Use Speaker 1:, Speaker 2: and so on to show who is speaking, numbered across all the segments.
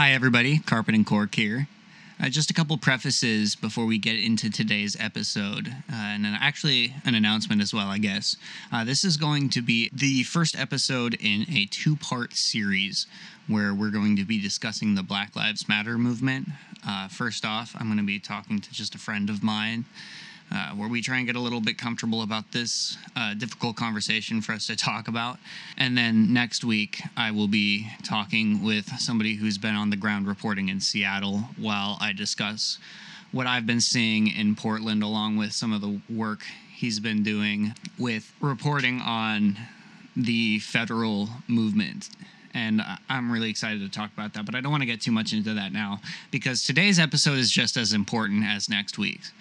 Speaker 1: Hi, everybody. Carpet and Cork here. Uh, just a couple prefaces before we get into today's episode, uh, and actually an announcement as well, I guess. Uh, this is going to be the first episode in a two part series where we're going to be discussing the Black Lives Matter movement. Uh, first off, I'm going to be talking to just a friend of mine uh, where we try and get a little bit comfortable about this uh, difficult conversation for us to talk about. And then next week, I will be talking with somebody who's been on the ground reporting in Seattle while I discuss what I've been seeing in Portland, along with some of the work he's been doing with reporting on the federal movement and I'm really excited to talk about that. But I don't want to get too much into that now because today's episode is just as important as next week's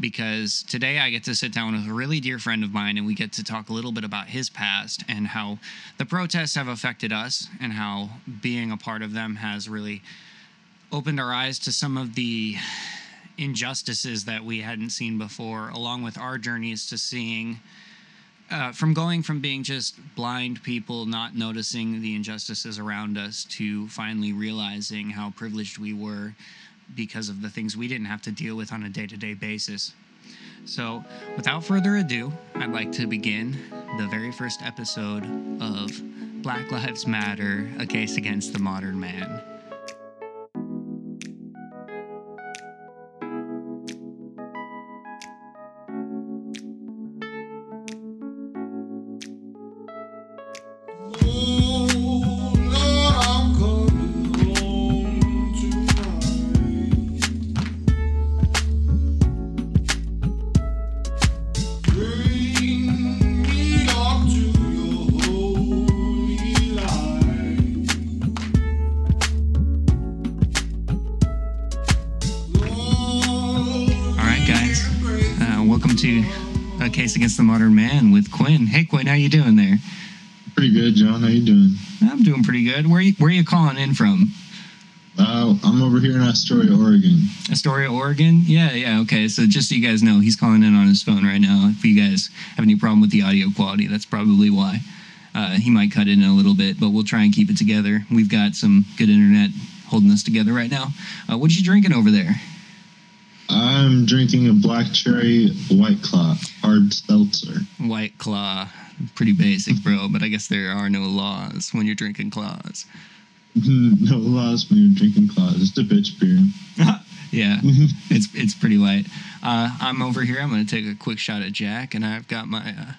Speaker 1: because today I get to sit down with a really dear friend of mine and we get to talk a little bit about his past and how the protests have affected us and how being a part of them has really opened our eyes to some of the injustices that we hadn't seen before, along with our journeys to seeing. Uh, from going from being just blind people not noticing the injustices around us to finally realizing how privileged we were because of the things we didn't have to deal with on a day to day basis. So, without further ado, I'd like to begin the very first episode of Black Lives Matter A Case Against the Modern Man. Against the Modern Man with Quin. Hey, Quin, how you doing there?
Speaker 2: Pretty good, John. How you doing?
Speaker 1: I'm doing pretty good. Where you, where are you calling in from?
Speaker 2: Uh, I'm over here in Astoria, Oregon.
Speaker 1: Astoria, Oregon? Yeah, yeah, okay. So just so you guys know, he's calling in on his phone right now. If you guys have any problem with the audio quality, that's probably why. Uh, he might cut in a little bit, but we'll try and keep it together. We've got some good internet holding us together right now. Uh, what are you drinking over there?
Speaker 2: I'm drinking a black cherry white claw hard seltzer.
Speaker 1: White claw, pretty basic, bro. But I guess there are no laws when you're drinking claws.
Speaker 2: no laws when you're drinking claws. It's a bitch beer.
Speaker 1: yeah, it's it's pretty light. Uh, I'm over here. I'm gonna take a quick shot at Jack, and I've got my uh,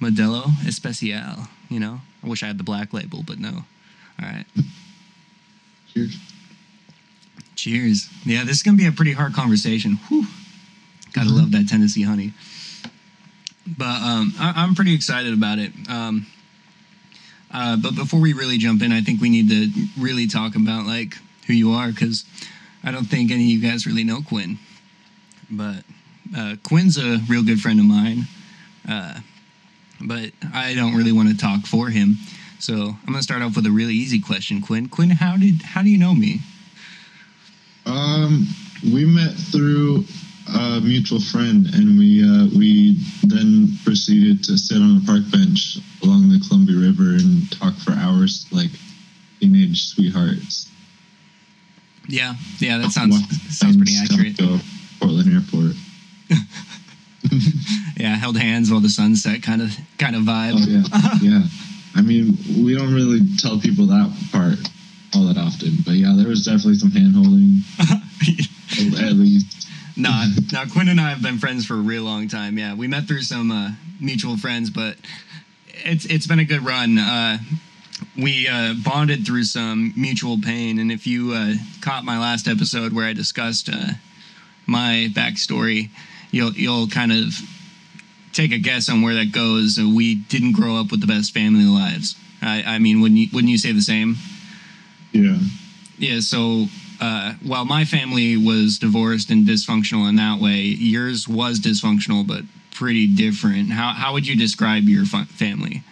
Speaker 1: Modelo Especial. You know, I wish I had the black label, but no. All right.
Speaker 2: Cheers.
Speaker 1: Cheers. Yeah, this is gonna be a pretty hard conversation. Whew. Gotta love that Tennessee honey. But um, I, am pretty excited about it. Um, uh, but before we really jump in, I think we need to really talk about like who you are because I don't think any of you guys really know Quin. But uh, Quin's a real good friend of mine. Uh, but I don't really want to talk for him. So I'm gonna start off with a really easy question, Quin. Quin, how did how do you know me?
Speaker 2: Um, we met through a mutual friend, and we uh, we then proceeded to sit on a park bench along the Columbia River and talk for hours like teenage sweethearts.
Speaker 1: Yeah, yeah, that sounds sounds pretty accurate.
Speaker 2: Portland Airport.
Speaker 1: yeah, held hands while the sunset kind of kind of vibe.
Speaker 2: Oh, yeah, yeah. I mean, we don't really tell people that part all that often. But yeah, there was definitely some hand holding. at least.
Speaker 1: Nah, now Quin and I have been friends for a real long time. Yeah, we met through some uh, mutual friends, but it's it's been a good run. Uh, we uh, bonded through some mutual pain, and if you uh, caught my last episode where I discussed uh, my backstory, you'll you'll kind of take a guess on where that goes. We didn't grow up with the best family lives. I, I mean, wouldn't you, wouldn't you say the same?
Speaker 2: Yeah.
Speaker 1: Yeah. So uh, while my family was divorced and dysfunctional in that way, yours was dysfunctional, but pretty different. How how would you describe your family?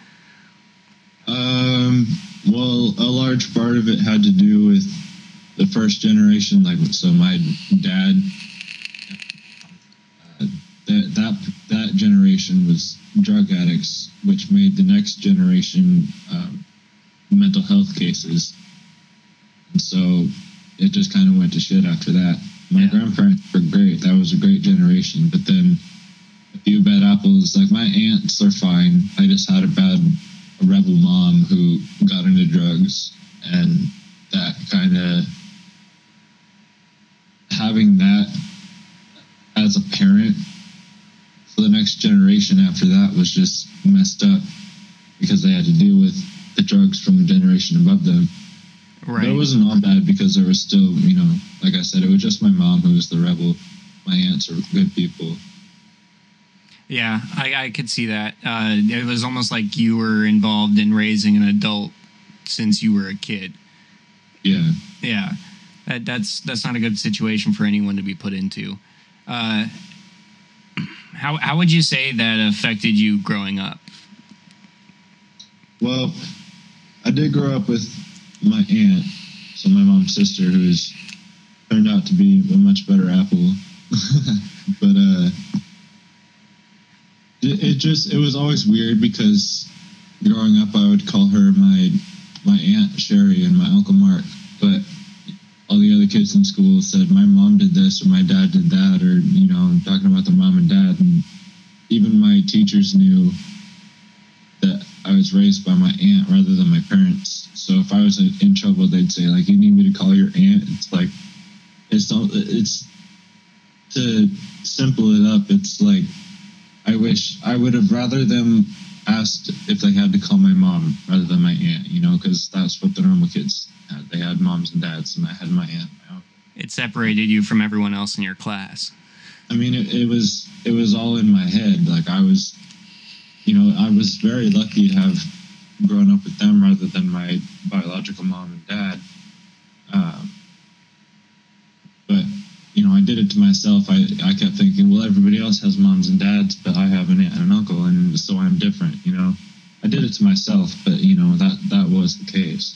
Speaker 2: Um. Well, a large part of it had to do with the first generation. Like, so my dad. Uh, that that that generation was drug addicts, which made the next generation um, mental health cases so it just kind of went to shit after that. My
Speaker 1: Yeah.
Speaker 2: grandparents were great. That was a great generation. But then a few bad apples. Like my aunts are fine. I just had a bad a rebel mom who got into drugs, and that kind of having that as a parent for the next generation after that was just messed up because they had to deal with the drugs from the generation above them.
Speaker 1: Right.
Speaker 2: But it wasn't all bad because there was still, you know, like I said, it was just my mom who was the rebel. My aunts are good people.
Speaker 1: Yeah, I, I could see that. Uh, it was almost like you were involved in raising an adult since you were a kid.
Speaker 2: Yeah.
Speaker 1: Yeah, that, that's that's not a good situation for anyone to be put into. Uh, how how would you say that affected you growing up?
Speaker 2: Well, I did grow up with my aunt, so my mom's sister, who's turned out to be a much better apple. but uh, it, it just it was always weird because growing up, I would call her my my aunt Sherry and my uncle Mark, but all the other kids in school said my mom did this or my dad did that or you know talking about the mom and dad and even my teachers knew that I was raised by my aunt rather than my parents. So if I was in in trouble, they'd say like, "You need me to call your aunt." It's like, it's not. It's to simple it up. It's like, I wish I would have rather them asked if they had to call my mom rather than my aunt. You know, because that's what the normal kids had. They had moms and dads, and I had my aunt. My uncle.
Speaker 1: It separated you from everyone else in your class.
Speaker 2: I mean, it, it was it was all in my head. Like I was, you know, I was very lucky to have grown up with them rather than my biological mom and dad. Um, but you know, I did it to myself. I I kept thinking, well, everybody else has moms and dads, but I have an aunt and an uncle, and so I'm different. You know, I did it to myself, but you know that that was the case.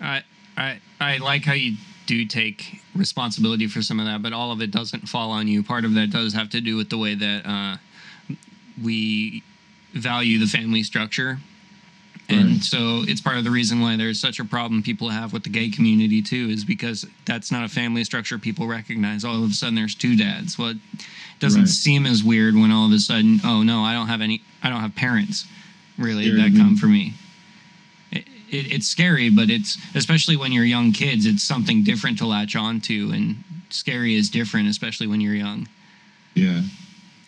Speaker 1: I I I like how you do take responsibility for some of that, but all of it doesn't fall on you. Part of that does have to do with the way that uh, we value the family structure. And
Speaker 2: Right.
Speaker 1: so it's part of the reason why there's such a problem people have with the gay community too, is because that's not a family structure people recognize. All of a sudden there's two dads. Well, it doesn't
Speaker 2: Right.
Speaker 1: seem as weird when all of a sudden, oh no, I don't have any, I don't have parents really that come for me it, it, it's scary, but it's especially when you're young kids, it's something different to latch onto, and scary is different, especially when you're young.
Speaker 2: Yeah.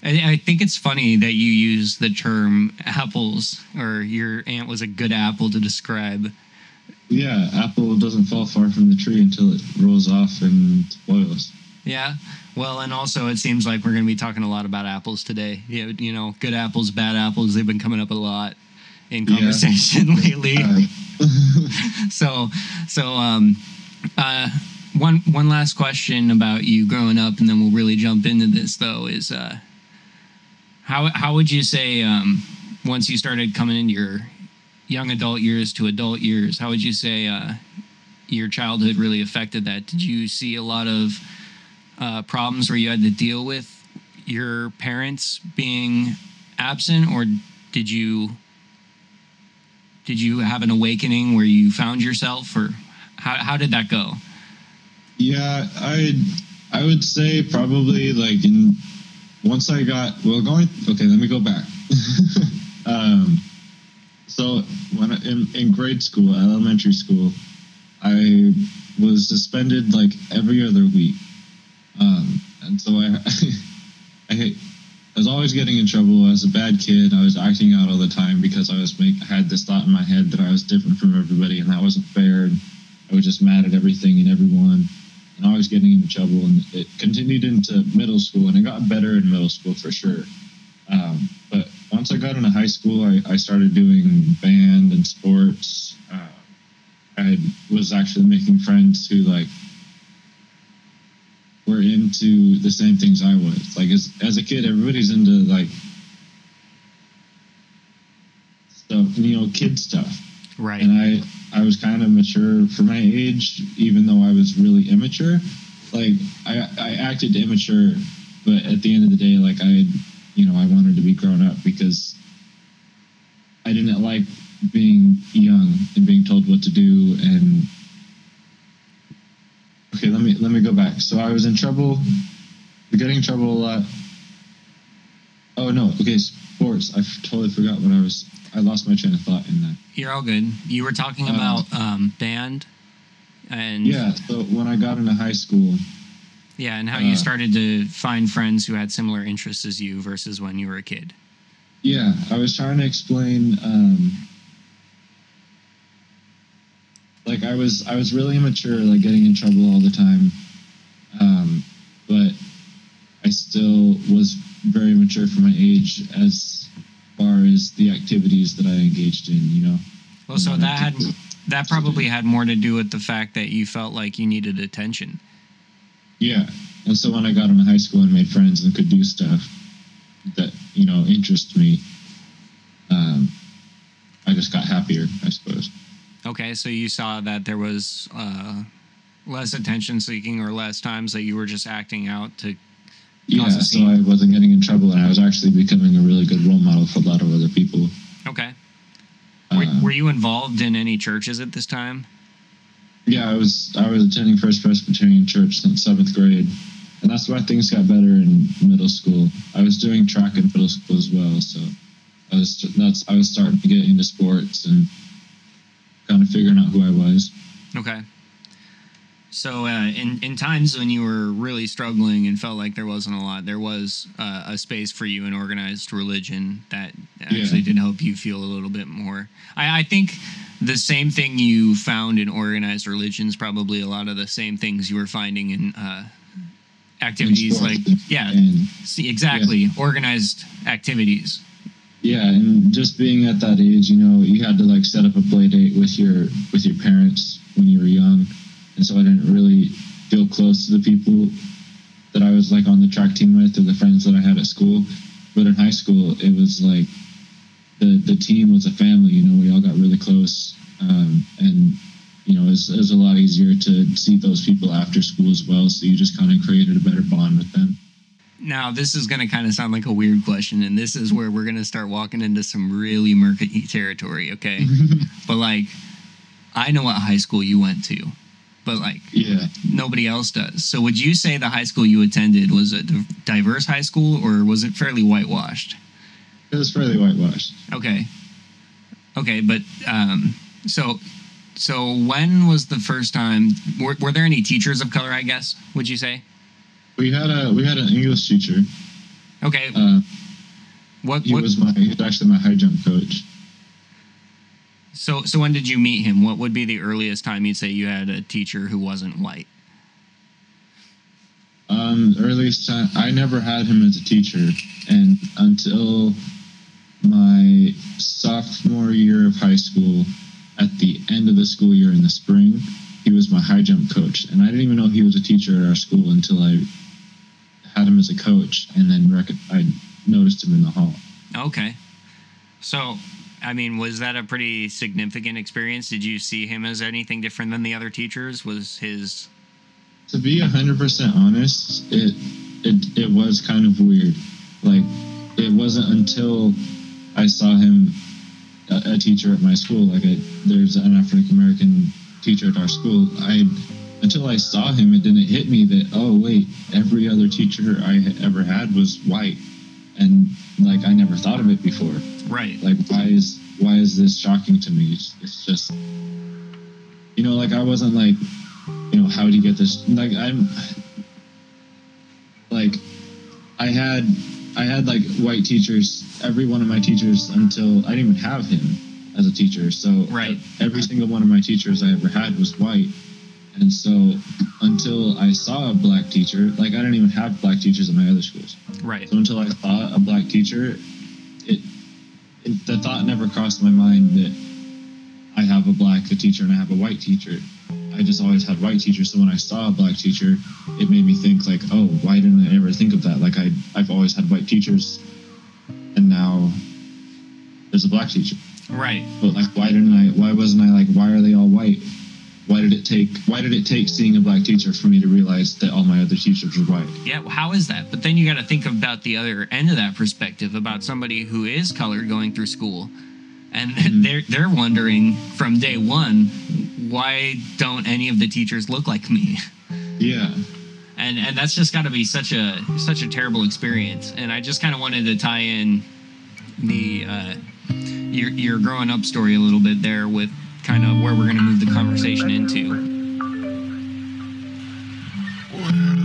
Speaker 1: I, I think it's funny that you use the term apples, or your aunt was a good apple to describe.
Speaker 2: Yeah, apple doesn't fall far from the tree until it rolls off and spoils.
Speaker 1: Yeah. Well, and also it seems like we're going to be talking a lot about apples today. You know, you know, good apples, bad apples. They've been coming up a lot in
Speaker 2: Yeah.
Speaker 1: conversation lately.
Speaker 2: Uh,
Speaker 1: so so um uh one one last question about you growing up and then we'll really jump into this though is uh how how would you say um once you started coming into your young adult years to adult years how would you say uh your childhood really affected that? Did you see a lot of uh problems where you had to deal with your parents being absent or did you did you have an awakening where you found yourself or how, how did that go?
Speaker 2: Yeah, I I would say probably like in once I got well going. Okay, let me go back. um, so when I, in in grade school, elementary school, I was suspended like every other week, um, and so I I was always getting in trouble. I was a bad kid. I was acting out all the time because I was make I had this thought in my head that I was different from everybody, and that wasn't fair. And I was just mad at everything and everyone and I was getting into trouble. And it continued into middle school, and it got better in middle school for sure. Um, but once I got into high school, I, I started doing band and sports. Uh, I was actually making friends who like were into the same things I was. Like as as a kid, everybody's into like stuff, you know, kid stuff
Speaker 1: right
Speaker 2: and I I was kind of mature for my age, even though I was really immature. Like I I acted immature, but at the end of the day, like I, you know, I wanted to be grown up because I didn't like being young and being told what to do and. Okay, let me let me go back. So I was in trouble, getting in trouble a lot. Oh no, okay, sports. I totally forgot what I was. I lost my train of thought in that.
Speaker 1: You're all good. You were talking
Speaker 2: Um,
Speaker 1: about um, band, and
Speaker 2: Yeah. So when I got into high school,
Speaker 1: yeah, and how you
Speaker 2: Uh,
Speaker 1: started to find friends who had similar interests as you versus when you were a kid.
Speaker 2: yeah, I was trying to explain. Um, like I was, I was really immature, like getting in trouble all the time. Um, but I still was very mature for my age as far as the activities that I engaged in. You know.
Speaker 1: Well, so that had that probably had more to do with the fact that you felt like you needed attention.
Speaker 2: Yeah. And so when I got into high school and made friends and could do stuff that, you know, interest me, um, I just got happier, I suppose.
Speaker 1: Okay, so you saw that there was uh, less attention seeking or less times that you were just acting out to.
Speaker 2: Yeah. So. I wasn't getting in trouble and I was actually becoming a really good role model for a lot of other people.
Speaker 1: Okay. Were,
Speaker 2: Um,
Speaker 1: were you involved in any churches at this time?
Speaker 2: yeah, I was I was attending First Presbyterian Church since seventh grade, and that's why things got better in middle school. I was doing track in middle school as well, so I was that's I was starting to get into sports and kind of figuring out who I was.
Speaker 1: Okay. So, uh, in in times when you were really struggling and felt like there wasn't a lot, there was uh, a space for you in organized religion that actually
Speaker 2: Yeah.
Speaker 1: did help you feel a little bit more. I, I think the same thing you found in organized religions, probably a lot of the same things you were finding in uh, activities like yeah,
Speaker 2: and
Speaker 1: see, exactly organized activities.
Speaker 2: Yeah, and just being at that age, you know, you had to like set up a play date with your with your parents when you were young, and so I didn't really feel close to the people that I was like on the track team with or the friends that I had at school. But in high school, it was like the the team was a family. You know, we all got really close, um, and you know, it was, it was a lot easier to see those people after school as well. So you just kind of created a better bond with them.
Speaker 1: Now, this is going to kind of sound like a weird question, and this is where we're going to start walking into some really murky territory, okay? but, like, I know what high school you went to, but, like,
Speaker 2: yeah.
Speaker 1: nobody else does. So, would you say the high school you attended was a diverse high school, or was it fairly whitewashed?
Speaker 2: It was fairly whitewashed.
Speaker 1: Okay. Okay, but, um, so. So when was the first time? Were, were there any teachers of color? I guess would you say?
Speaker 2: We had a we had an English teacher.
Speaker 1: Okay,
Speaker 2: Uh,
Speaker 1: what
Speaker 2: he
Speaker 1: what
Speaker 2: was my he was actually my high jump coach.
Speaker 1: So, so when did you meet him? What would be the earliest time you'd say you had a teacher who wasn't white?
Speaker 2: Um, earliest time I never had him as a teacher, and until my sophomore year of high school, at the end of the school year in the spring, he was my high jump coach, and I didn't even know he was a teacher at our school until I had him as a coach, and then rec- I noticed him in the hall.
Speaker 1: Okay. So, I mean, was that a pretty significant experience? Did you see him as anything different than the other teachers? Was his
Speaker 2: To be hundred percent honest, it it it was kind of weird. Like it wasn't until I saw him a, a teacher at my school. Like I, there's an African American teacher at our school. I until I saw him, it didn't hit me that oh wait, every other teacher I ever had was white, and like I never thought of it before.
Speaker 1: right?
Speaker 2: Like why is why is this shocking to me? It's, it's just you know like I wasn't like you know how do you get this like I'm like I had I had like white teachers every one of my teachers until I didn't even have him as a teacher so
Speaker 1: Right.
Speaker 2: every single one of my teachers I ever had was white and so until I saw a black teacher like I didn't even have black teachers in my other schools
Speaker 1: Right.
Speaker 2: so until I saw a black teacher, it, it the thought never crossed my mind that I have a black teacher and I have a white teacher. I just always had white teachers. So when I saw a black teacher, it made me think like, oh, why didn't I ever think of that? Like I I've always had white teachers, and now there's a black teacher.
Speaker 1: Right.
Speaker 2: But like, why didn't I? Why wasn't I like? Why are they all white? Why did it take? Why did it take seeing a black teacher for me to realize that all my other teachers were white?
Speaker 1: Yeah. well, How is that? But then you got to think about the other end of that perspective about somebody who is colored going through school, and
Speaker 2: Mhm.
Speaker 1: they're they're wondering from day one why don't any of the teachers look like me
Speaker 2: Yeah.
Speaker 1: and and that's just got to be such a such a terrible experience and i just kind of wanted to tie in the uh your your growing up story a little bit there with kind of where we're going to move the conversation into.
Speaker 3: Where the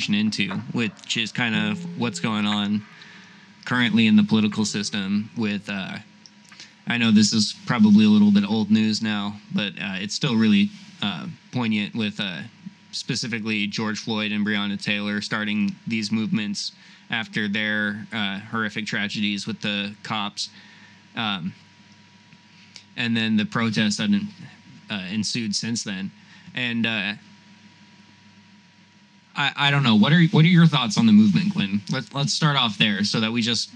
Speaker 1: conversation into, which is kind of what's going on currently in the political system. With uh, I know this is probably a little bit old news now, but uh, it's still really uh, poignant with uh, specifically George Floyd and Breonna Taylor starting these movements after their uh, horrific tragedies with the cops. Um, and then the protests that uh, ensued since then. And uh, I, I don't know. What are what are your thoughts on the movement, Glenn? Let's let's start off there so that we just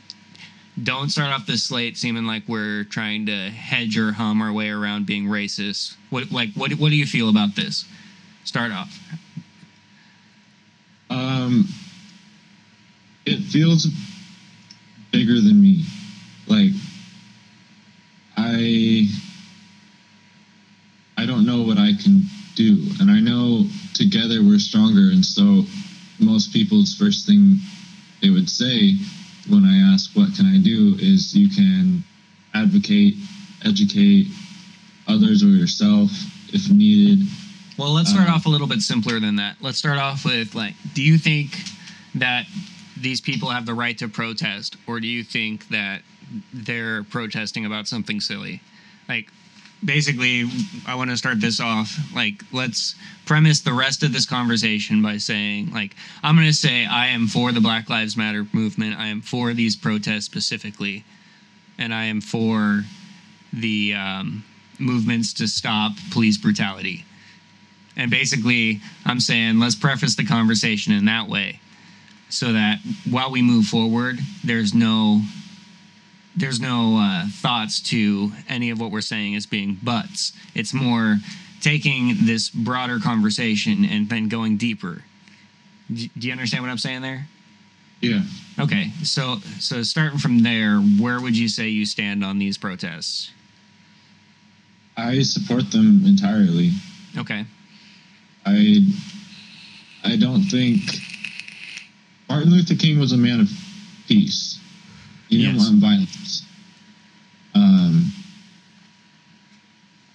Speaker 1: don't start off this slate seeming like we're trying to hedge or hum our way around being racist. What like what what do you feel about this? Start off.
Speaker 2: Um, it feels bigger than me. Like, I, I don't know what I can do, and I know together we're stronger. And so, most people's first thing they would say when I ask what can I do is you can advocate, educate others or yourself if needed.
Speaker 1: Well, let's start
Speaker 2: Um,
Speaker 1: off a little bit simpler than that. Let's start off with like, do you think that these people have the right to protest, or do you think that they're protesting about something silly? Like, basically, I want to start this off. Like, let's premise the rest of this conversation by saying, like, I'm going to say I am for the Black Lives Matter movement. I am for these protests specifically, and I am for the um, movements to stop police brutality. And basically, I'm saying let's preface the conversation in that way so that while we move forward, there's no there's no uh, thoughts to any of what we're saying as being buts. It's more taking this broader conversation and then going deeper. D- do you understand what I'm saying there?
Speaker 2: Yeah.
Speaker 1: Okay, so so starting from there, where would you say you stand on these protests?
Speaker 2: I support them entirely.
Speaker 1: Okay,
Speaker 2: I I don't think Martin Luther King was a man of peace. He didn't want violence. Um,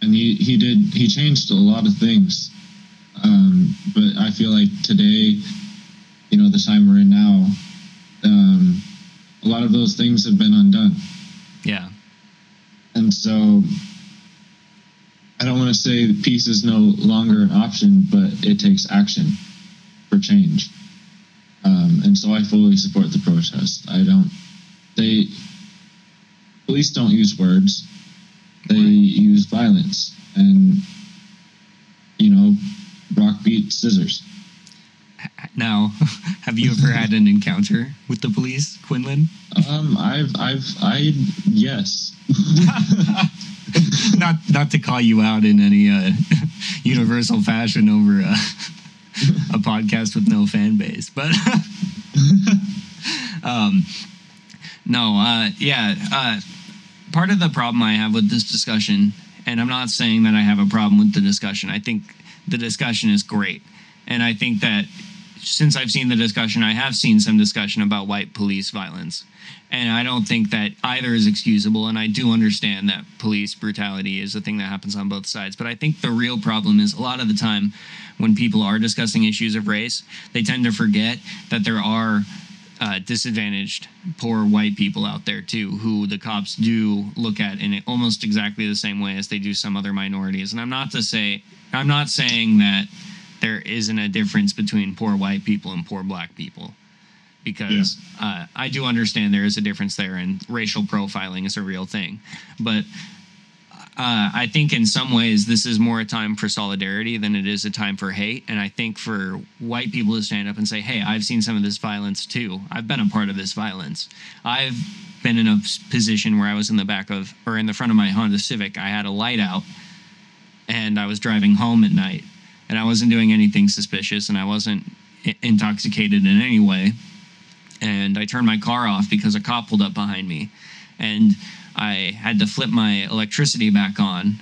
Speaker 2: and he, he did he changed a lot of things. Um, but I feel like today, you know, the time we're in now, um, a lot of those things have been undone.
Speaker 1: yeah,
Speaker 2: And so I don't want to say peace is no longer an option, but it takes action for change. Um, and so I fully support the protest. I don't, they, police don't use words, they
Speaker 1: Right.
Speaker 2: use violence. And, you know, rock beat scissors.
Speaker 1: now Have you ever had an encounter with the police, Quinlyn?
Speaker 2: Um, I've, I've, I, yes.
Speaker 1: not not to call you out in any uh, universal fashion over a, a podcast with no fan base, but um, no, uh, yeah. Uh, part of the problem I have with this discussion, and I'm not saying that I have a problem with the discussion. I think the discussion is great, and I think that since I've seen the discussion, I have seen some discussion about white police violence. And I don't think that either is excusable. And I do understand that police brutality is a thing that happens on both sides. But I think the real problem is a lot of the time when people are discussing issues of race, they tend to forget that there are uh, disadvantaged, poor white people out there too, who the cops do look at in almost exactly the same way as they do some other minorities. And I'm not to say, I'm not saying that there isn't a difference between poor white people and poor black people because uh, I do understand there is a difference there, and racial profiling is a real thing. But uh, I think in some ways this is more a time for solidarity than it is a time for hate. And I think for white people to stand up and say, "Hey, I've seen some of this violence too. I've been a part of this violence. I've been in a position where I was in the back of or in the front of my Honda Civic. I had a light out, and I was driving home at night." and I wasn't doing anything suspicious and I wasn't intoxicated in any way. And I turned my car off because a cop pulled up behind me. And I had to flip my electricity back on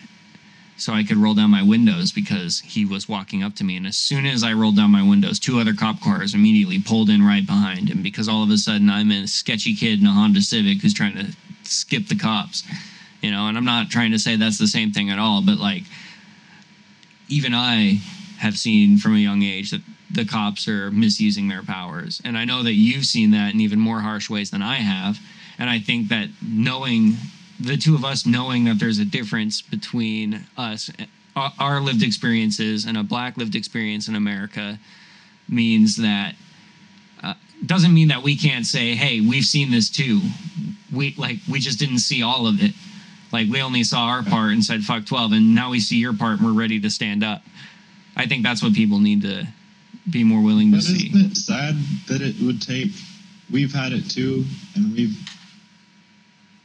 Speaker 1: so I could roll down my windows because he was walking up to me. And as soon as I rolled down my windows, two other cop cars immediately pulled in right behind him because all of a sudden I'm a sketchy kid in a Honda Civic who's trying to skip the cops. You know, and I'm not trying to say that's the same thing at all, but like, even I have seen from a young age that the cops are misusing their powers. And I know that you've seen that in even more harsh ways than I have. And I think that knowing the two of us knowing that there's a difference between us, our lived experiences, and a black lived experience in America means that uh, doesn't mean that we can't say, "Hey, we've seen this too." We like we just didn't see all of it. Like we only saw our part and said "fuck 12," and now we see your part and we're ready to stand up. I think that's what people need to be more willing to
Speaker 2: But
Speaker 1: see.
Speaker 2: isn't it sad that it would take? We've had it too, and we've,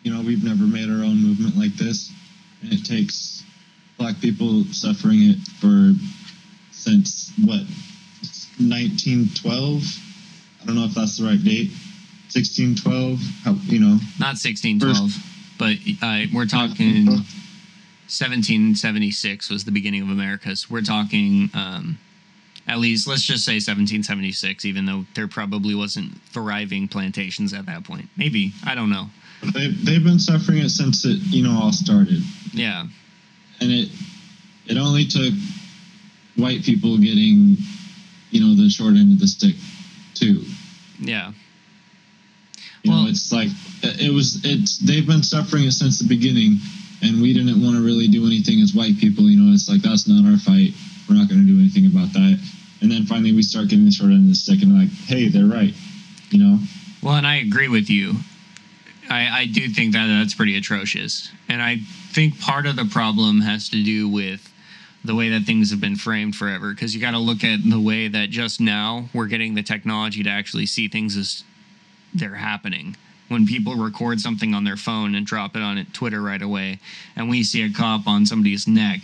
Speaker 2: you know, we've never made our own movement like this, and it takes black people suffering it for since what 1912. I don't know if that's the right date. 1612. How you know?
Speaker 1: Not 1612, but uh, we're talking 1776 was the beginning of America. So we're talking um, at least, let's just say 1776, even though there probably wasn't thriving plantations at that point. Maybe. I don't know.
Speaker 2: They they've been suffering it since it you know all started.
Speaker 1: Yeah.
Speaker 2: and it it only took white people getting you know the short end of the stick too
Speaker 1: Yeah.
Speaker 2: you
Speaker 1: Well-
Speaker 2: know it's like it was it's they've been suffering it since the beginning and we didn't want to really do anything as white people you know it's like that's not our fight we're not going to do anything about that and then finally we start getting the short end of the stick and like hey they're right you know
Speaker 1: Well, and I agree with you. I, I do think that that's pretty atrocious. And I think part of the problem has to do with the way that things have been framed forever. Because you got to look at the way that just now we're getting the technology to actually see things as they're happening. When people record something on their phone and drop it on Twitter right away, and we see a cop on somebody's neck,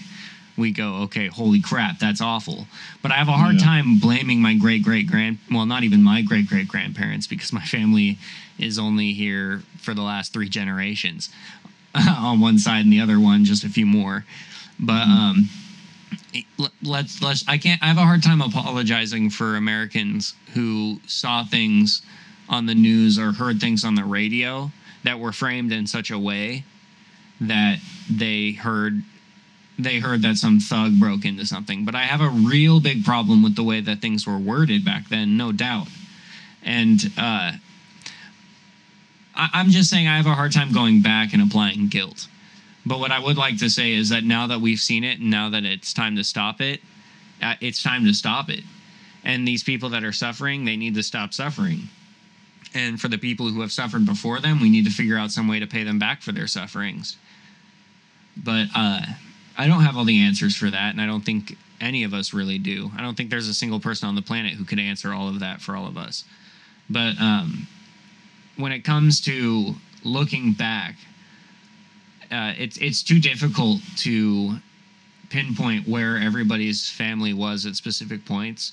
Speaker 1: we go, okay, holy crap, that's awful. But I have a hard
Speaker 2: Yeah.
Speaker 1: time blaming my great great grand, well, not even my great great grandparents, because my family is only here for the last three generations on one side and the other one just a few more. But um, it- let- let's let's I can't I have a hard time apologizing for Americans who saw things on the news or heard things on the radio that were framed in such a way that they heard they heard that some thug broke into something. But I have a real big problem with the way that things were worded back then, no doubt. And uh, I, I'm just saying I have a hard time going back and applying guilt. But what I would like to say is that now that we've seen it and now that it's time to stop it, uh, it's time to stop it. And these people that are suffering, they need to stop suffering. And for the people who have suffered before them, we need to figure out some way to pay them back for their sufferings. But uh, I don't have all the answers for that, and I don't think any of us really do. I don't think there's a single person on the planet who could answer all of that for all of us. But um, when it comes to looking back, uh, it's it's too difficult to pinpoint where everybody's family was at specific points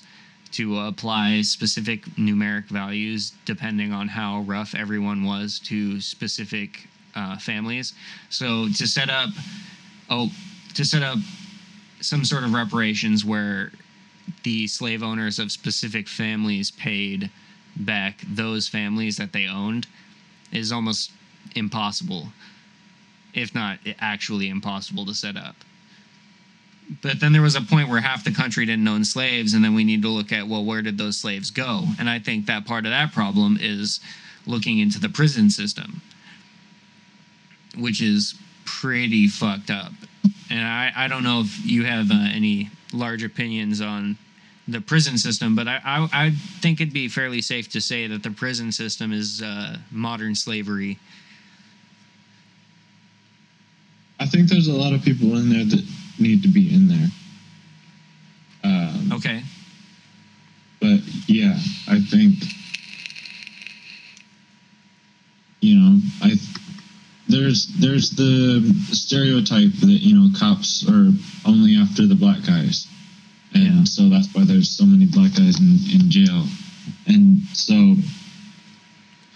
Speaker 1: to apply specific numeric values depending on how rough everyone was to specific uh, families. So to set up, oh, to set up some sort of reparations where the slave owners of specific families paid back those families that they owned is almost impossible, if not actually impossible to set up. But then there was a point where half the country didn't own slaves, and then we need to look at well, where did those slaves go? And I think that part of that problem is looking into the prison system, which is pretty fucked up. And I, I don't know if you have uh, any large opinions on the prison system, but I, I, I think it'd be fairly safe to say that the prison system is uh, modern slavery.
Speaker 2: I think there's a lot of people in there that need to be in there. Um,
Speaker 1: Okay.
Speaker 2: but yeah, I think you know, I there's there's the stereotype that you know cops are only after the black guys, and so that's why there's so many black guys in, in jail, and so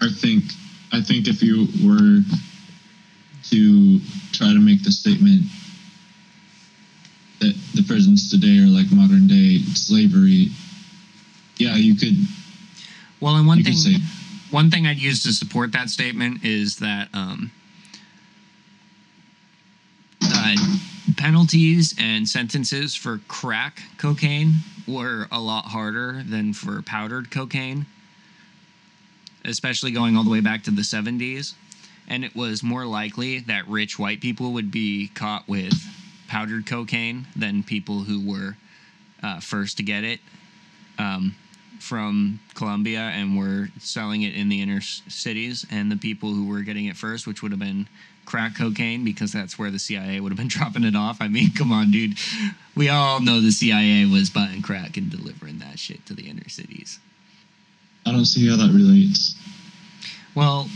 Speaker 2: I think I think if you were to try to make the statement that the prisons today are like modern day slavery, yeah, you could
Speaker 1: Well, and one thing
Speaker 2: say
Speaker 1: one thing I'd use to support that statement is that um, uh, penalties and sentences for crack cocaine were a lot harder than for powdered cocaine, especially going all the way back to the 70s. And it was more likely that rich white people would be caught with powdered cocaine than people who were uh, first to get it. Um, from Colombia and were selling it in the inner cities, and the people who were getting it first, which would have been crack cocaine, because that's where the CIA would have been dropping it off. I mean, come on, dude. We all know the CIA was buying crack and delivering that shit to the inner cities.
Speaker 2: I don't see how that relates.
Speaker 1: Well,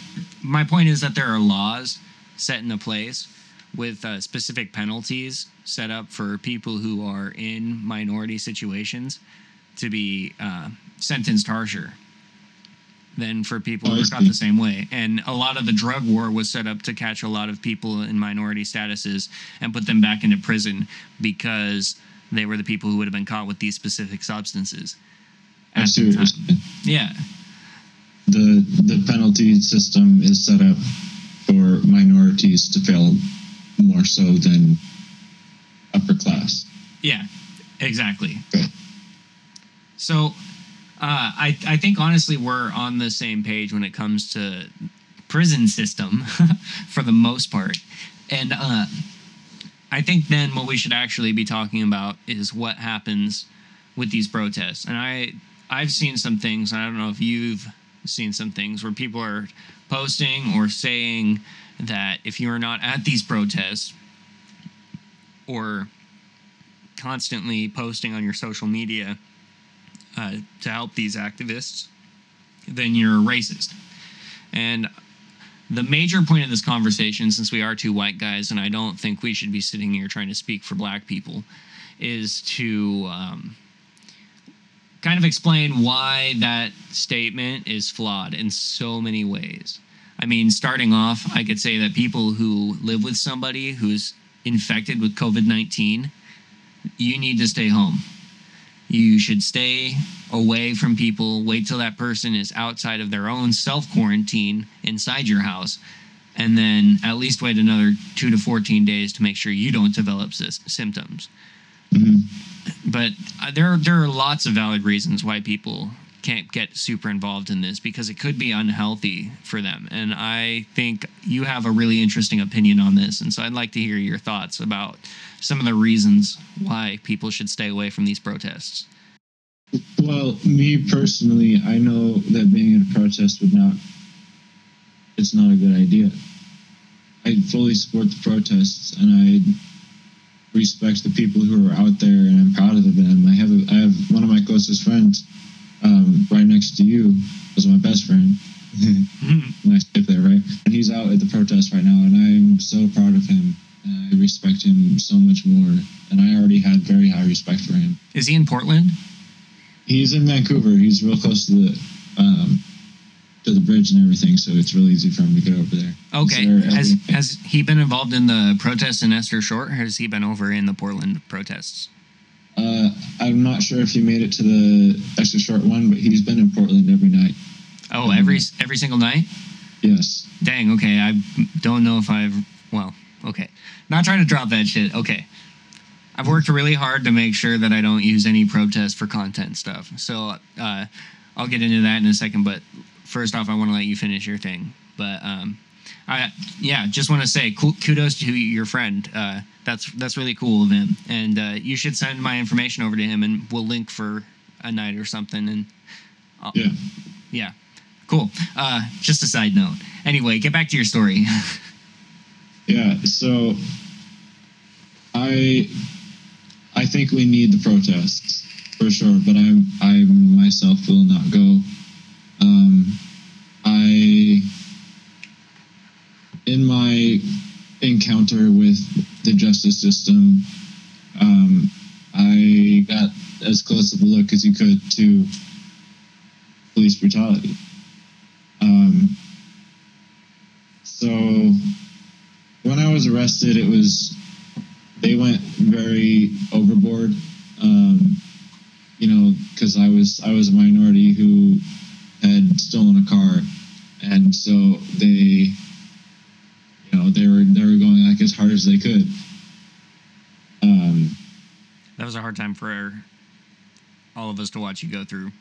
Speaker 1: my point is that there are laws set into place with uh, specific penalties set up for people who are in minority situations to be uh, sentenced harsher than for people oh, who
Speaker 2: Oh, I
Speaker 1: are caught the same way. And a lot of the drug war was set up to catch a lot of people in minority statuses and put them back into prison because they were the people who would have been caught with these specific substances.
Speaker 2: I
Speaker 1: the
Speaker 2: what you're
Speaker 1: time.
Speaker 2: saying.
Speaker 1: Yeah.
Speaker 2: The the penalty system is set up for minorities to fail more so than upper class.
Speaker 1: Yeah, exactly.
Speaker 2: Okay.
Speaker 1: So, uh, I I think honestly we're on the same page when it comes to prison system, for the most part, and uh, I think then what we should actually be talking about is what happens with these protests. And I I've seen some things. and I don't know if you've seen some things where people are posting or saying that if you are not at these protests or constantly posting on your social media uh, to help these activists, then you're a racist. And the major point of this conversation, since we are two white guys, and I don't think we should be sitting here trying to speak for black people, is to um, kind of explain why that statement is flawed in so many ways. I mean, starting off, I could say that people who live with somebody who's infected with COVID 19, you need to stay home. You should stay away from people, wait till that person is outside of their own self quarantine inside your house, and then at least wait another two to 14 days to make sure you don't develop symptoms.
Speaker 2: Mhm.
Speaker 1: But uh, there, there are lots of valid reasons why people can't get super involved in this because it could be unhealthy for them. And I think you have a really interesting opinion on this. And so I'd like to hear your thoughts about some of the reasons why people should stay away from these protests.
Speaker 2: Well, me personally, I know that being at a protest would not. It's not a good idea. I fully support the protests, and I respect the people who are out there, and I'm proud of them. I have a, I have one of my closest friends um, right next to you was my best friend. nice tip there, right? And he's out at the protest right now, and I'm so proud of him. I respect him so much more, and I already had very high respect for him.
Speaker 1: Is he in Portland?
Speaker 2: He's in Vancouver. He's real close to the um, to the bridge and everything, so it's really easy for him to get over there.
Speaker 1: Okay.
Speaker 2: There
Speaker 1: Has has he been involved in the protests in Esther Short? Or has he been over in the Portland protests?
Speaker 2: Uh, I'm not sure if he made it to the Esther Short one, but he's been in Portland every night.
Speaker 1: Oh, every every single night.
Speaker 2: Yes.
Speaker 1: Dang. Okay. I don't know if I've. Well. Okay. Not trying to drop that shit. Okay. I've worked really hard to make sure that I don't use any protest for content stuff. So uh, I'll get into that in a second. But first off, I want to let you finish your thing. But um, I yeah, just want to say kudos to your friend. Uh, that's that's really cool of him, and uh, you should send my information over to him, and we'll link for a night or something. And I'll,
Speaker 2: Yeah.
Speaker 1: yeah, cool. Uh, just a side note. Anyway, get back to your story.
Speaker 2: Yeah. So I I think we need the protests for sure, but I'm I myself will not go. Um, I in my encounter with the justice system, um, I got as close of a look as you could to police brutality. Um, so I was arrested, it was they went very overboard. Um, you know, because I was I was a minority who had stolen a car, and so they, you know, they were they were going like as hard as they could. Um,
Speaker 1: that was a hard time for all of us to watch you go through.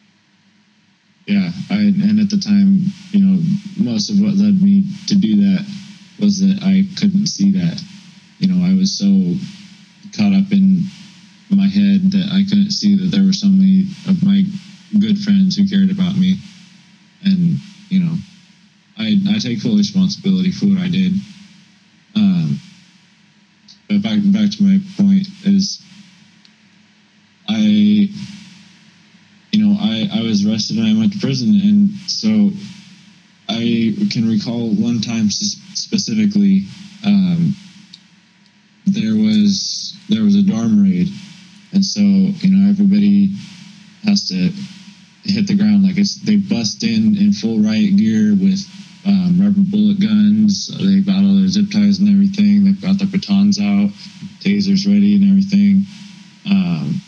Speaker 2: yeah, I and at the time, you know, most of what led me to do that was that I couldn't see that. You know, I was so caught up in my head that I couldn't see that there were so many of my good friends who cared about me, and you know, I I take full responsibility for what I did. Um, but back back to my point is, I you know, I, I was arrested and I went to prison. And so I can recall one time specifically, um, there was there was a dorm raid, and so you know everybody has to hit the ground like it's they bust in in full riot gear with um, rubber bullet guns. They got all their zip ties and everything. They've got their batons out, tasers ready and everything. Um,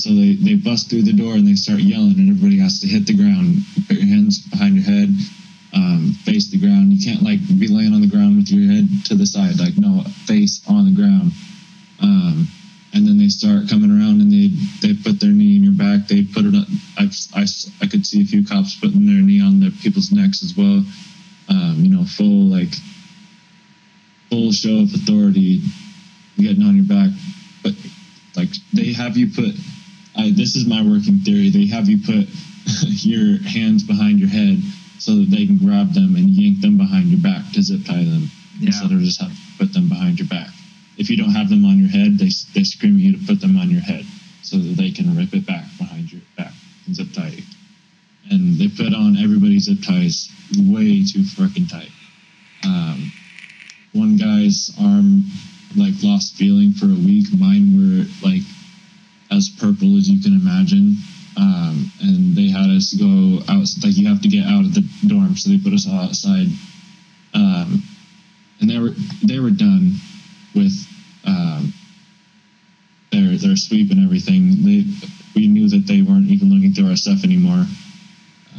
Speaker 2: so they, they bust through the door and they start yelling, and everybody has to hit the ground, put your hands behind your head, um, face the ground. You can't like be laying on the ground with your head to the side, like no, face on the ground. Um, and then they start coming around and they they put their knee in your back. They put it up. I, s- I could see a few cops putting their knee on their people's necks as well. Um, you know, full like full show of authority, getting on your back. But like they have you put I, this is my working theory. They have you put your hands behind your head so that they can grab them and yank them behind your back to zip tie them instead of just have to put them behind your back. If you don't have them on your head, they, they scream at you to put them on your head so that they can rip it back behind your back and zip tie you. And they put on everybody's zip ties way too freaking tight. Um, one guy's arm like lost feeling for a week. Mine were like as purple as you can imagine. Um, and they had us go out, like you have to get out of the dorm, so they put us outside. Um, and they were they were done with um, their their sweep and everything. They we knew that they weren't even looking through our stuff anymore.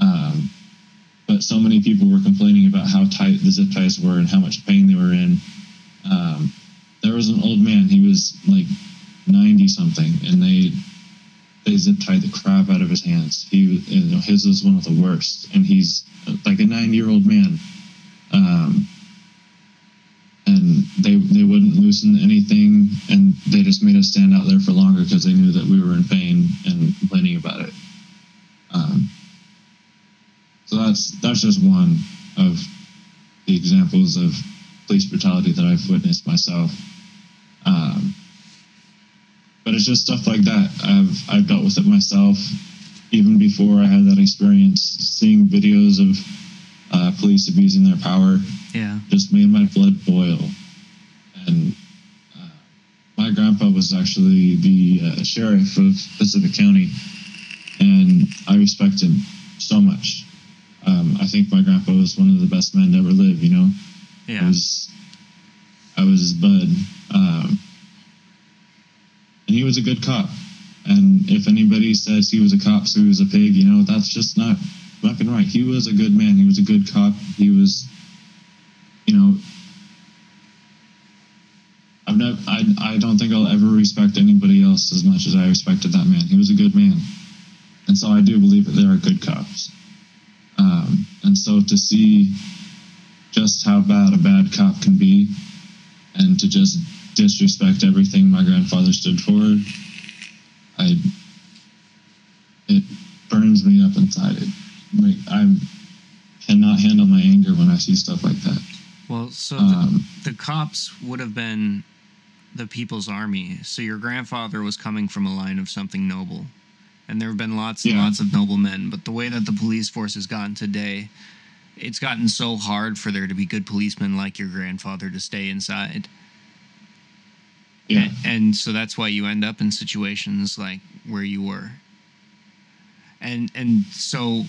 Speaker 2: Um, but so many people were complaining about how tight the zip ties were and how much pain they were in. Um, there was an old man. He was like 90 something and they zip tied the crap out of his hands. He you know his was one of the worst. And he's like a nine year old man. Um and they they wouldn't loosen anything. And they just made us stand out there for longer because they knew that we were in pain and complaining about it. Um so that's that's just one of the examples of police brutality that I've witnessed myself. Um, but it's just stuff like that. I've I've dealt with it myself, even before I had that experience. Seeing videos of uh, police abusing their power
Speaker 1: Yeah.
Speaker 2: just made my blood boil. And uh, my grandpa was actually the uh, sheriff of Pacific County, and I respect him so much. Um, I think my grandpa was one of the best men to ever live. You know, I was I was his bud, um, and he was a good cop. And if anybody says he was a cop, so he was a pig, you know, that's just not fucking right. He was a good man. He was a good cop. He was, you know, I've never, I, I don't think I'll ever respect anybody else as much as I respected that man. He was a good man, and so I do believe that there are good cops. Um, and so to see just how bad a bad cop can be, and to just disrespect everything my grandfather stood for, I it burns me up inside. It like I cannot handle my anger when I see stuff like that.
Speaker 1: Well, so
Speaker 2: Um,
Speaker 1: the, the cops would have been the people's army. So your grandfather was coming from a line of something noble. And there have been lots and
Speaker 2: Yeah.
Speaker 1: lots of noble men. But the way that the police force has gotten today, it's gotten so hard for there to be good policemen like your grandfather to stay inside.
Speaker 2: Yeah,
Speaker 1: And, and so that's why you end up in situations like where you were. And and so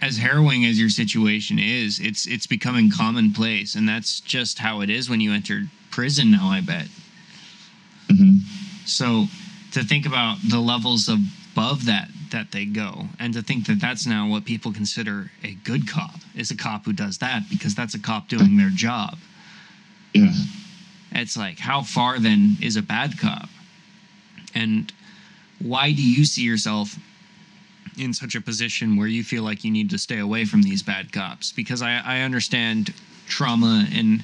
Speaker 1: as harrowing as your situation is, it's it's becoming commonplace and that's just how it is when you enter prison now, I bet.
Speaker 2: hmm
Speaker 1: So to think about the levels above that that they go and to think that that's now what people consider a good cop is a cop who does that because that's a cop doing their job.
Speaker 2: yeah,
Speaker 1: It's like, how far then is a bad cop? And why do you see yourself in such a position where you feel like you need to stay away from these bad cops? Because I, I understand trauma and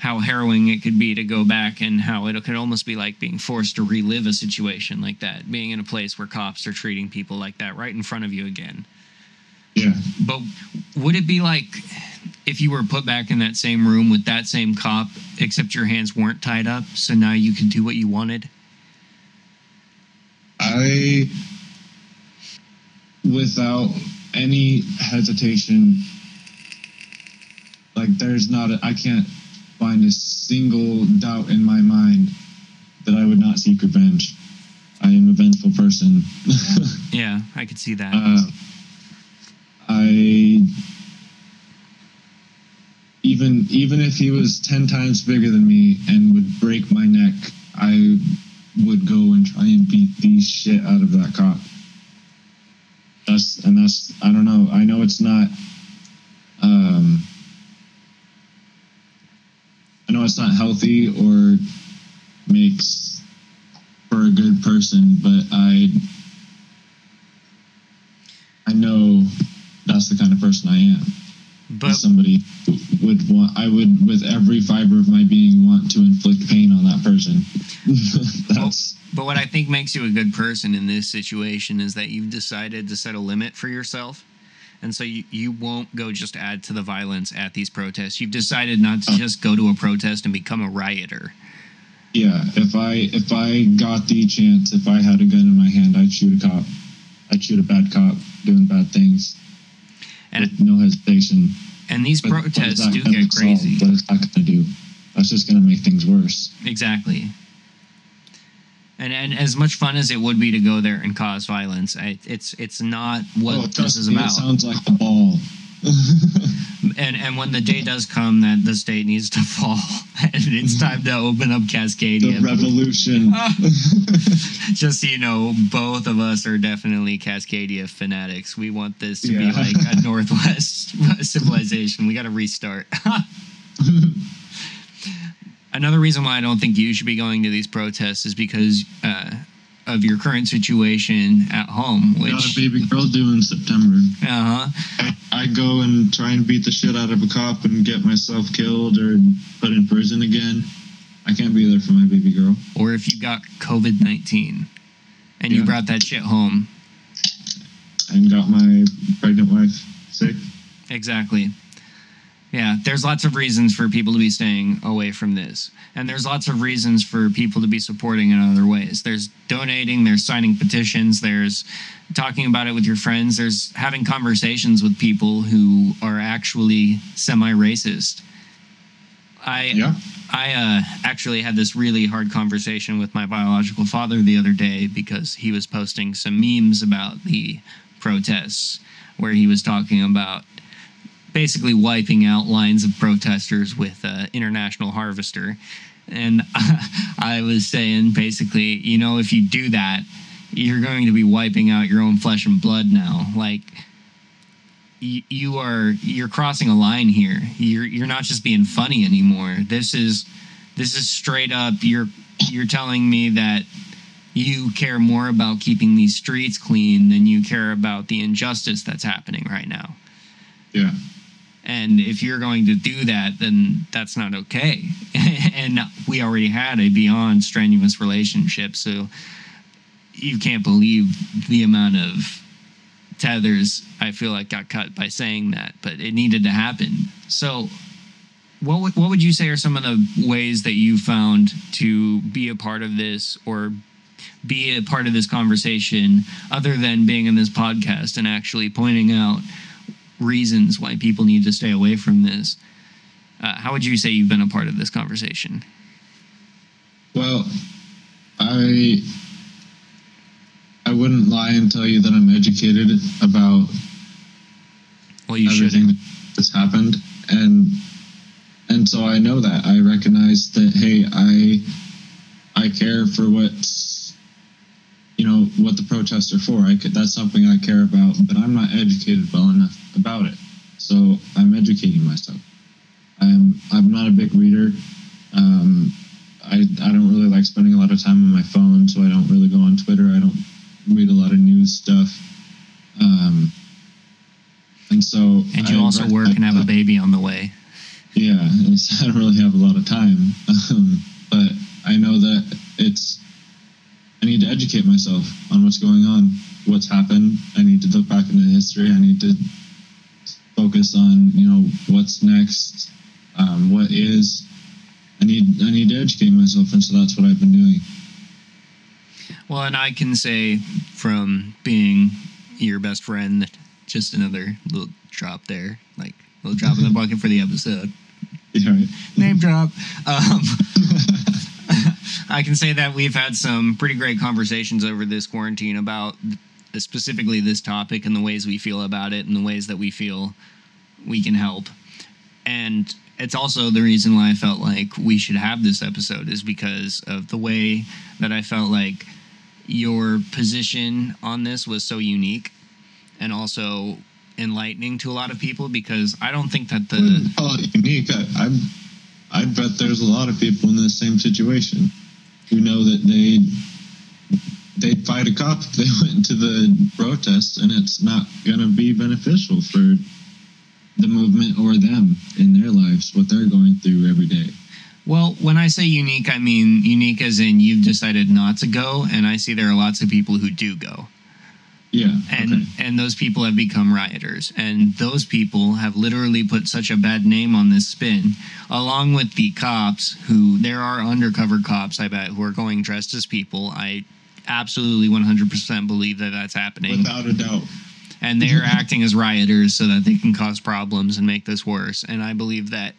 Speaker 1: how harrowing it could be to go back and how it could almost be like being forced to relive a situation like that, being in a place where cops are treating people like that right in front of you again.
Speaker 2: yeah.
Speaker 1: But would it be like if you were put back in that same room with that same cop, except your hands weren't tied up, so now you could do what you wanted?
Speaker 2: I, without any hesitation, like there's not, a, I can't find a single doubt in my mind that I would not seek revenge. I am a vengeful person.
Speaker 1: Yeah, I could see that.
Speaker 2: uh, I even even if he was ten times bigger than me and would break my neck, I would go and try and beat the shit out of that cop. That's and that's I don't know. I know it's not. Um, I know it's not healthy or makes for a good person, but I I know that's the kind of person I am.
Speaker 1: But
Speaker 2: somebody would want, I would, with every fiber of my being, want to inflict pain on that person. that's
Speaker 1: but what I think makes you a good person in this situation is that you've decided to set a limit for yourself. And so you, you won't go just add to the violence at these protests. You've decided not to uh. just go to a protest and become a rioter.
Speaker 2: yeah. If I if I got the chance, if I had a gun in my hand, I'd shoot a cop. I'd shoot a bad cop doing bad things.
Speaker 1: And-
Speaker 2: no hesitation.
Speaker 1: And these
Speaker 2: But
Speaker 1: protests do get
Speaker 2: solve?
Speaker 1: crazy.
Speaker 2: What is that going to do? That's just going to make things worse.
Speaker 1: Exactly. And and as much fun as it would be to go there and cause violence, I, it's it's not what
Speaker 2: oh,
Speaker 1: this is
Speaker 2: me,
Speaker 1: about.
Speaker 2: it sounds like a ball.
Speaker 1: and and when the day does come that the state needs to fall and it's time to open up Cascadia.
Speaker 2: the revolution.
Speaker 1: just so you know, both of us are definitely Cascadia fanatics. We want this to be like a Northwest civilization. We got to restart. Another reason why I don't think you should be going to these protests is because uh, of your current situation at home,
Speaker 2: Got a baby girl due in September.
Speaker 1: uh huh,
Speaker 2: I, I go and try and beat the shit out of a cop and get myself killed or put in prison again. I can't be there for my baby girl.
Speaker 1: or if you got COVID nineteen and you brought that shit home,
Speaker 2: And got my pregnant wife sick.
Speaker 1: exactly. Yeah, there's lots of reasons for people to be staying away from this. And there's lots of reasons for people to be supporting in other ways. There's donating, there's signing petitions, there's talking about it with your friends, there's having conversations with people who are actually semi racist. I
Speaker 2: Yeah.
Speaker 1: I uh, actually had this really hard conversation with my biological father the other day because he was posting some memes about the protests where he was talking about basically wiping out lines of protesters with uh, International Harvester. And I was saying basically, you know, if you do that, you're going to be wiping out your own flesh and blood now. Like, you, you are you're crossing a line here. You're you're not just being funny anymore. This is this is straight up. You're you're telling me that you care more about keeping these streets clean than you care about the injustice that's happening right now.
Speaker 2: Yeah.
Speaker 1: And if you're going to do that, then that's not okay. and we already had a beyond strenuous relationship, so you can't believe the amount of tethers I feel like got cut by saying that, but it needed to happen. So, what would, what would you say are some of the ways that you found to be a part of this or be a part of this conversation other than being in this podcast and actually pointing out reasons why people need to stay away from this? Uh, how would you say you've been a part of this conversation?
Speaker 2: Well, I I wouldn't lie and tell you that I'm educated about
Speaker 1: Well, you
Speaker 2: everything
Speaker 1: shouldn't.
Speaker 2: that's happened, and and so I know that I recognize that. Hey, I I care for what's you know what the protests are for. I could, that's something I care about, but I'm not educated well enough about it. So I'm educating myself. I'm I'm not a big reader. Um, I I don't really like spending a lot of time on my phone, so I don't really go on Twitter. I don't read a lot of news stuff. Um, and so
Speaker 1: And you
Speaker 2: I
Speaker 1: also work and have a baby on the way.
Speaker 2: yeah, so I don't really have a lot of time. Um, but I know that it's, I need to educate myself on what's going on, what's happened. I need to look back into history. I need to focus on, you know, what's next, um, what is. I need, I need to educate myself, and so that's what I've been doing.
Speaker 1: Well, and I can say from being your best friend, just another little drop there, like little drop in the bucket for the episode.
Speaker 2: Yeah, right.
Speaker 1: Name drop. Um, I can say that we've had some pretty great conversations over this quarantine about specifically this topic and the ways we feel about it and the ways that we feel we can help. And it's also the reason why I felt like we should have this episode is because of the way that I felt like your position on this was so unique and also enlightening to a lot of people because I don't think that the
Speaker 2: it unique. I, I'm, I bet there's a lot of people in the same situation who know that they they'd fight a cop if they went to the protest, and it's not going to be beneficial for the movement or them in their lives, what they're going through every day.
Speaker 1: Well, when I say unique, I mean unique as in you've decided not to go, and I see there are lots of people who do go.
Speaker 2: Yeah,
Speaker 1: And
Speaker 2: okay.
Speaker 1: and those people have become rioters. And those people have literally put such a bad name on this spin, along with the cops who there are undercover cops, I bet, who are going dressed as people. I absolutely 100% believe that that's happening.
Speaker 2: without a doubt.
Speaker 1: and they're acting as rioters so that they can cause problems and make this worse. And I believe that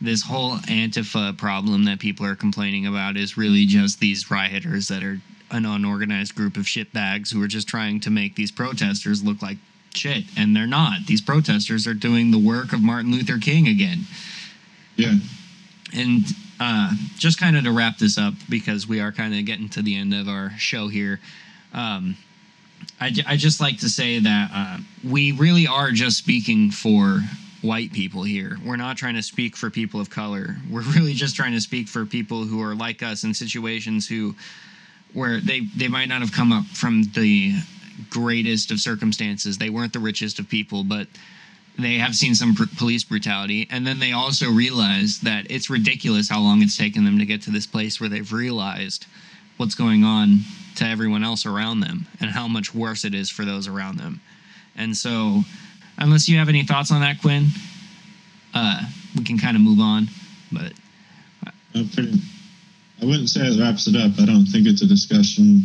Speaker 1: this whole Antifa problem that people are complaining about is really just these rioters that are an unorganized group of shitbags who are just trying to make these protesters look like shit. And they're not. These protesters are doing the work of Martin Luther King again.
Speaker 2: Yeah,
Speaker 1: And uh, just kind of to wrap this up, because we are kind of getting to the end of our show here, um, I, I just like to say that uh, we really are just speaking for white people here. We're not trying to speak for people of color. We're really just trying to speak for people who are like us in situations who where they they might not have come up from the greatest of circumstances. They weren't the richest of people, but they have seen some pr- police brutality and then they also realize that it's ridiculous how long it's taken them to get to this place where they've realized what's going on to everyone else around them and how much worse it is for those around them and so unless you have any thoughts on that quinn uh, we can kind of move on. But
Speaker 2: Uh, I wouldn't say it wraps it up. I don't think it's a discussion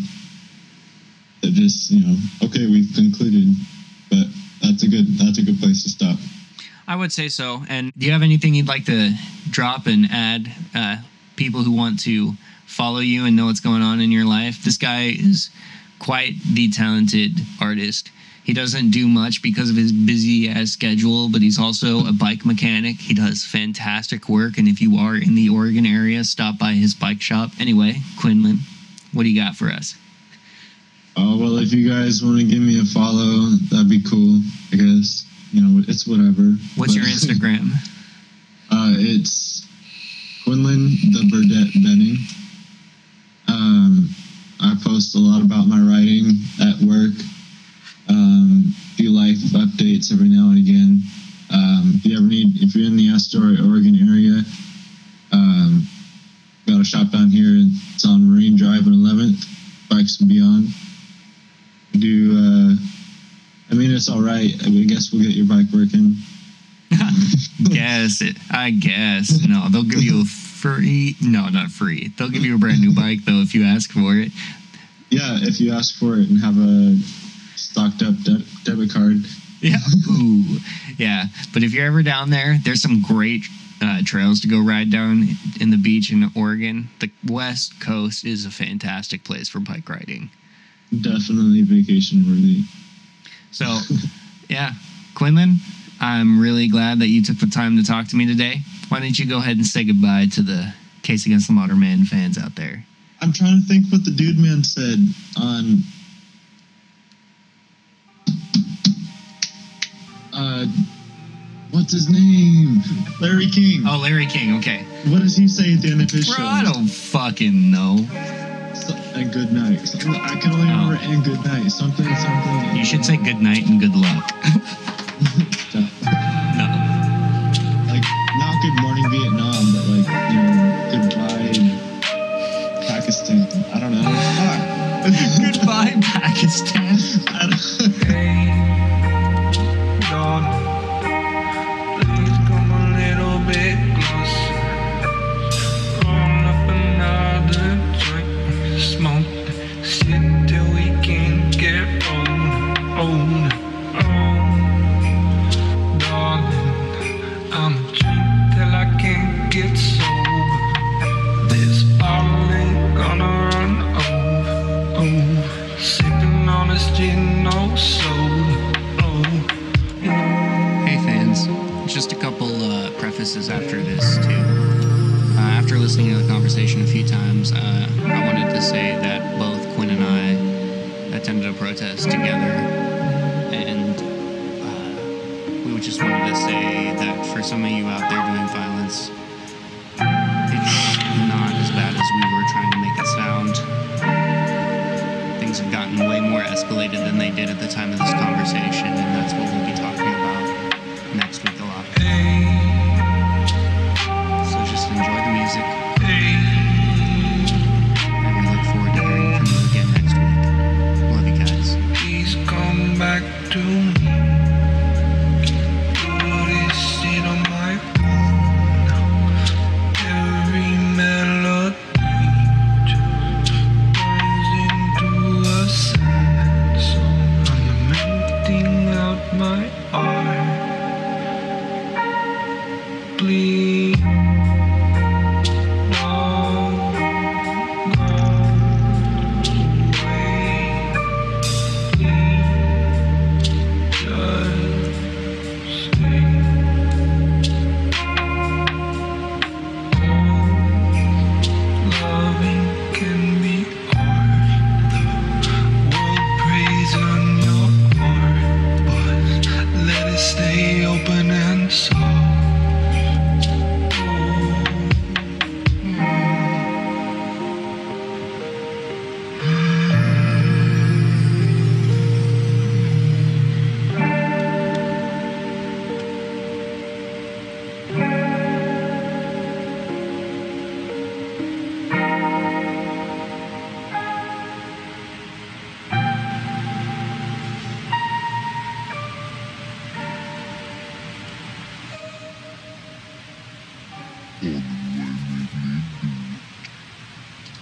Speaker 2: that just you know okay we've concluded, but that's a good that's a good place to stop.
Speaker 1: I would say so. And do you have anything you'd like to drop and add? Uh, people who want to follow you and know what's going on in your life. This guy is quite the talented artist. He doesn't do much because of his busy ass schedule, but he's also a bike mechanic. He does fantastic work. And if you are in the Oregon area, stop by his bike shop. Anyway, Quinlyn, what do you got for us?
Speaker 2: Oh well, if you guys want to give me a follow, that'd be cool. I guess you know it's whatever.
Speaker 1: What's your Instagram?
Speaker 2: Uh, it's Quinlyn the Berdet Benning. Um, I post a lot about my writing at work. Updates every now and again. Um, if you ever need, if you're in the Astoria, Oregon area, um, got a shop down here. It's on Marine Drive and 11th, Bikes and Beyond. Do uh, I mean it's all right. I guess we'll get your bike working.
Speaker 1: guess it. I guess. No, they'll give you a free. No, not free. They'll give you a brand new bike though if you ask for it.
Speaker 2: Yeah, if you ask for it and have a stocked up de- debit card.
Speaker 1: Yeah. Ooh. Yeah. But if you're ever down there, there's some great uh, trails to go ride down in the beach in Oregon. The West Coast is a fantastic place for bike riding.
Speaker 2: Definitely vacation worthy.
Speaker 1: So, yeah, Quinlyn, I'm really glad that you took the time to talk to me today. Why don't you go ahead and say goodbye to the Case Against the Modern Man fans out there?
Speaker 2: I'm trying to think what the dude man said on. Uh, what's his name? Larry King.
Speaker 1: Oh, Larry King. Okay.
Speaker 2: What does he say at the end of his
Speaker 1: Bro,
Speaker 2: show?
Speaker 1: I don't fucking know.
Speaker 2: So- and good night. I can only remember and good night. Something, something.
Speaker 1: You should say good night and good luck.